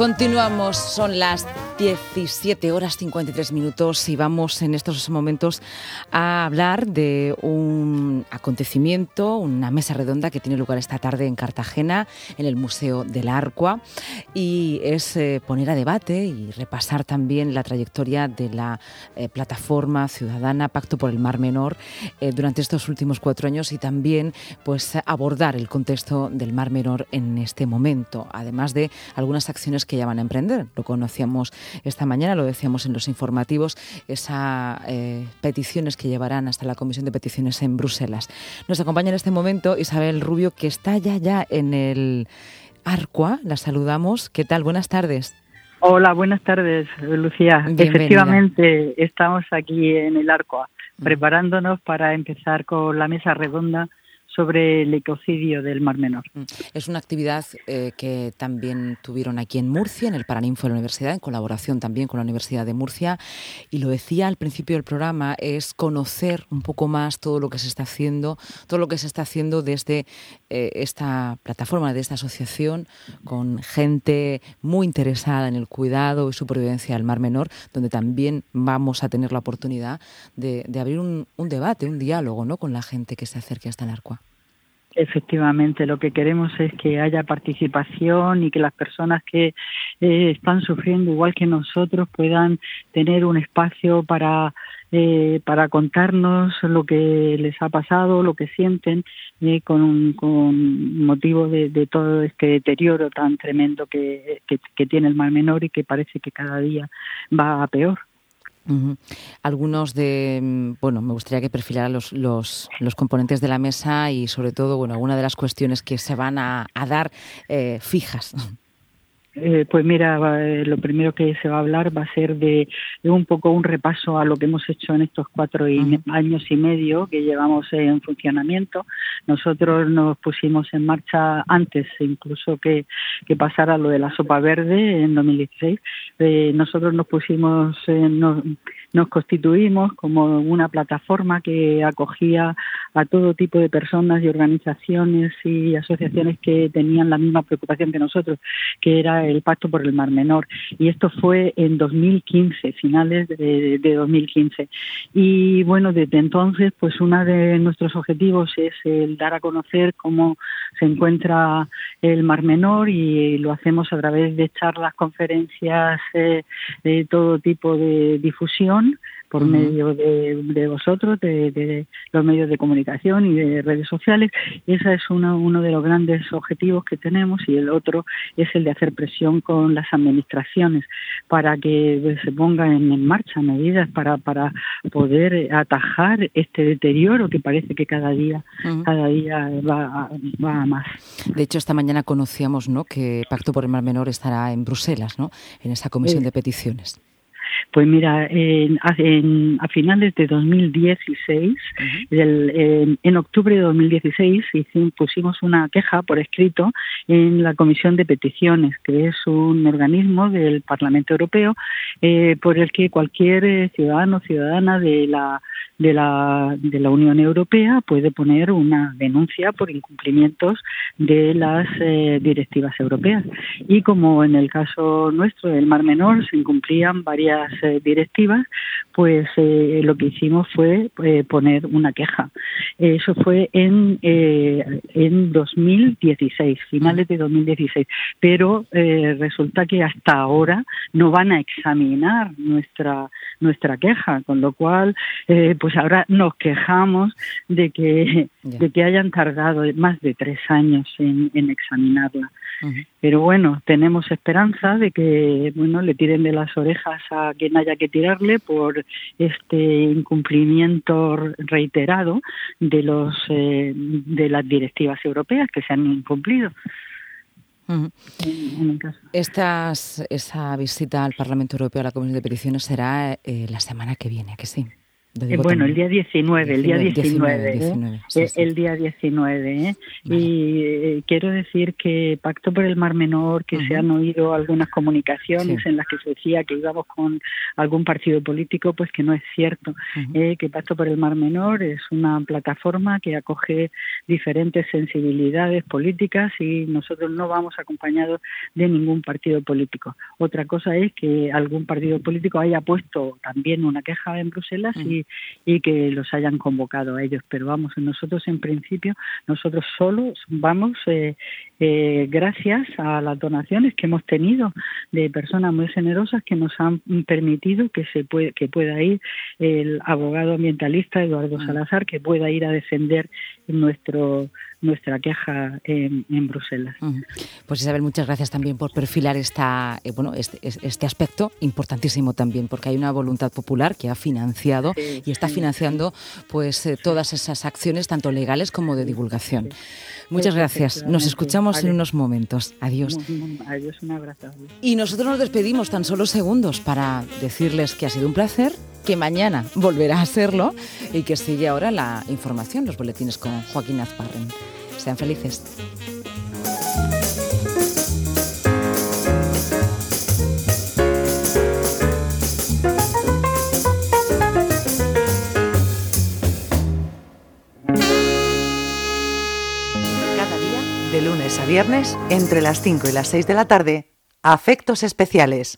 Continuamos, son las 17 horas 53 minutos y vamos en estos momentos a hablar de un acontecimiento, una mesa redonda que tiene lugar esta tarde en Cartagena, en el Museo del Arcua, y es eh, poner a debate y repasar también la trayectoria de la eh, plataforma ciudadana Pacto por el Mar Menor eh, durante estos últimos cuatro años y también pues abordar el contexto del Mar Menor en este momento, además de algunas acciones que ya van a emprender. Lo conocíamos esta mañana, lo decíamos en los informativos, esas eh, peticiones que llevarán hasta la Comisión de Peticiones en Bruselas. Nos acompaña en este momento Isabel Rubio, que está ya, ya en el Arcua. La saludamos. ¿Qué tal? Buenas tardes. Hola, buenas tardes, Lucía. Efectivamente, estamos aquí en el Arcoa, mm. preparándonos para empezar con la mesa redonda sobre el ecocidio del Mar Menor. Mm. Es una actividad eh, que también tuvieron aquí en Murcia, en el Paraninfo de la Universidad, en colaboración también con la Universidad de Murcia. Y lo decía al principio del programa, es conocer un poco más todo lo que se está haciendo, todo lo que se está haciendo desde eh, esta plataforma, de esta asociación, con gente muy interesada en el cuidado y supervivencia del Mar Menor, donde también vamos a tener la oportunidad de, abrir un, debate, un diálogo ¿no? con la gente que se acerque hasta el Arcua. Efectivamente, lo que queremos es que haya participación y que las personas que eh, están sufriendo igual que nosotros puedan tener un espacio para eh, para contarnos lo que les ha pasado, lo que sienten, eh, con, con motivo de, todo este deterioro tan tremendo que, que tiene el Mar Menor y que parece que cada día va a peor. Algunos de, mm, bueno, me gustaría que perfilara los, los, los, componentes de la mesa y sobre todo, bueno, alguna de las cuestiones que se van a, dar eh, fijas. Eh, pues mira, eh, lo primero que se va a hablar va a ser de, un poco un repaso a lo que hemos hecho en estos cuatro años y medio que llevamos en funcionamiento. Nosotros nos pusimos en marcha antes incluso que, que pasara lo de la sopa verde en 2016. Eh, nosotros nos pusimos, nos, nos constituimos como una plataforma que acogía a todo tipo de personas y organizaciones y asociaciones que tenían la misma preocupación que nosotros, que era el Pacto por el Mar Menor. Y esto fue en 2015, finales de, 2015. Y bueno, desde entonces, pues uno de nuestros objetivos es el dar a conocer cómo se encuentra el Mar Menor y lo hacemos a través de charlas, conferencias, eh, de todo tipo de difusión por medio de, vosotros, de, los medios de comunicación y de redes sociales. Ese es uno, uno de los grandes objetivos que tenemos y el otro es el de hacer presión con las administraciones para que pues, se pongan en marcha medidas para, para poder atajar este deterioro que parece que cada día, cada día va, va a más. De hecho, esta mañana conocíamos ¿no? que Pacto por el Mar Menor estará en Bruselas, ¿no? en esa comisión de peticiones. Pues mira, en, a finales de 2016, en, octubre de 2016, pusimos una queja por escrito en la Comisión de Peticiones, que es un organismo del Parlamento Europeo eh, por el que cualquier eh, ciudadano o ciudadana de la de la, de la Unión Europea puede poner una denuncia por incumplimientos de las eh, directivas europeas. Y como en el caso nuestro del Mar Menor se incumplían varias eh, directivas, pues eh, lo que hicimos fue poner una queja. Eso fue en, en 2016, finales de 2016. Pero resulta que hasta ahora no van a examinar nuestra, nuestra queja, con lo cual, pues pues ahora nos quejamos de que, de que hayan tardado más de tres años en, examinarla. Pero bueno, tenemos esperanza de que bueno le tiren de las orejas a quien haya que tirarle por este incumplimiento reiterado de los eh, de las directivas europeas que se han incumplido. Estas, esa visita al Parlamento Europeo a la Comisión de Peticiones será eh, la semana que viene, que sí? Eh, bueno, el día 19, el día 19, el día 19. Y quiero decir que Pacto por el Mar Menor, que se han oído algunas comunicaciones en las que se decía que íbamos con algún partido político, pues que no es cierto. Eh, que Pacto por el Mar Menor es una plataforma que acoge diferentes sensibilidades políticas y nosotros no vamos acompañados de ningún partido político. Otra cosa es que algún partido político haya puesto también una queja en Bruselas y y, que los hayan convocado a ellos. Pero vamos, nosotros en principio, nosotros solos vamos eh, eh, gracias a las donaciones que hemos tenido de personas muy generosas que nos han permitido que se puede, que pueda ir el abogado ambientalista Eduardo mm. Salazar, que pueda ir a defender nuestro nuestra queja en, Bruselas. Pues Isabel, muchas gracias también por perfilar esta, eh, bueno, este, este, aspecto importantísimo también, porque hay una voluntad popular que ha financiado y está financiando pues eh, todas esas acciones, tanto legales como de divulgación. Muchas gracias. Nos escuchamos en unos momentos. Adiós. Adiós, un abrazo. Y nosotros nos despedimos tan solo segundos para decirles que ha sido un placer que mañana volverá a serlo y que sigue ahora la información, los boletines con Joaquín Azparren. Sean felices. Cada día, de lunes a viernes, entre las 5 y las 6 de la tarde, afectos especiales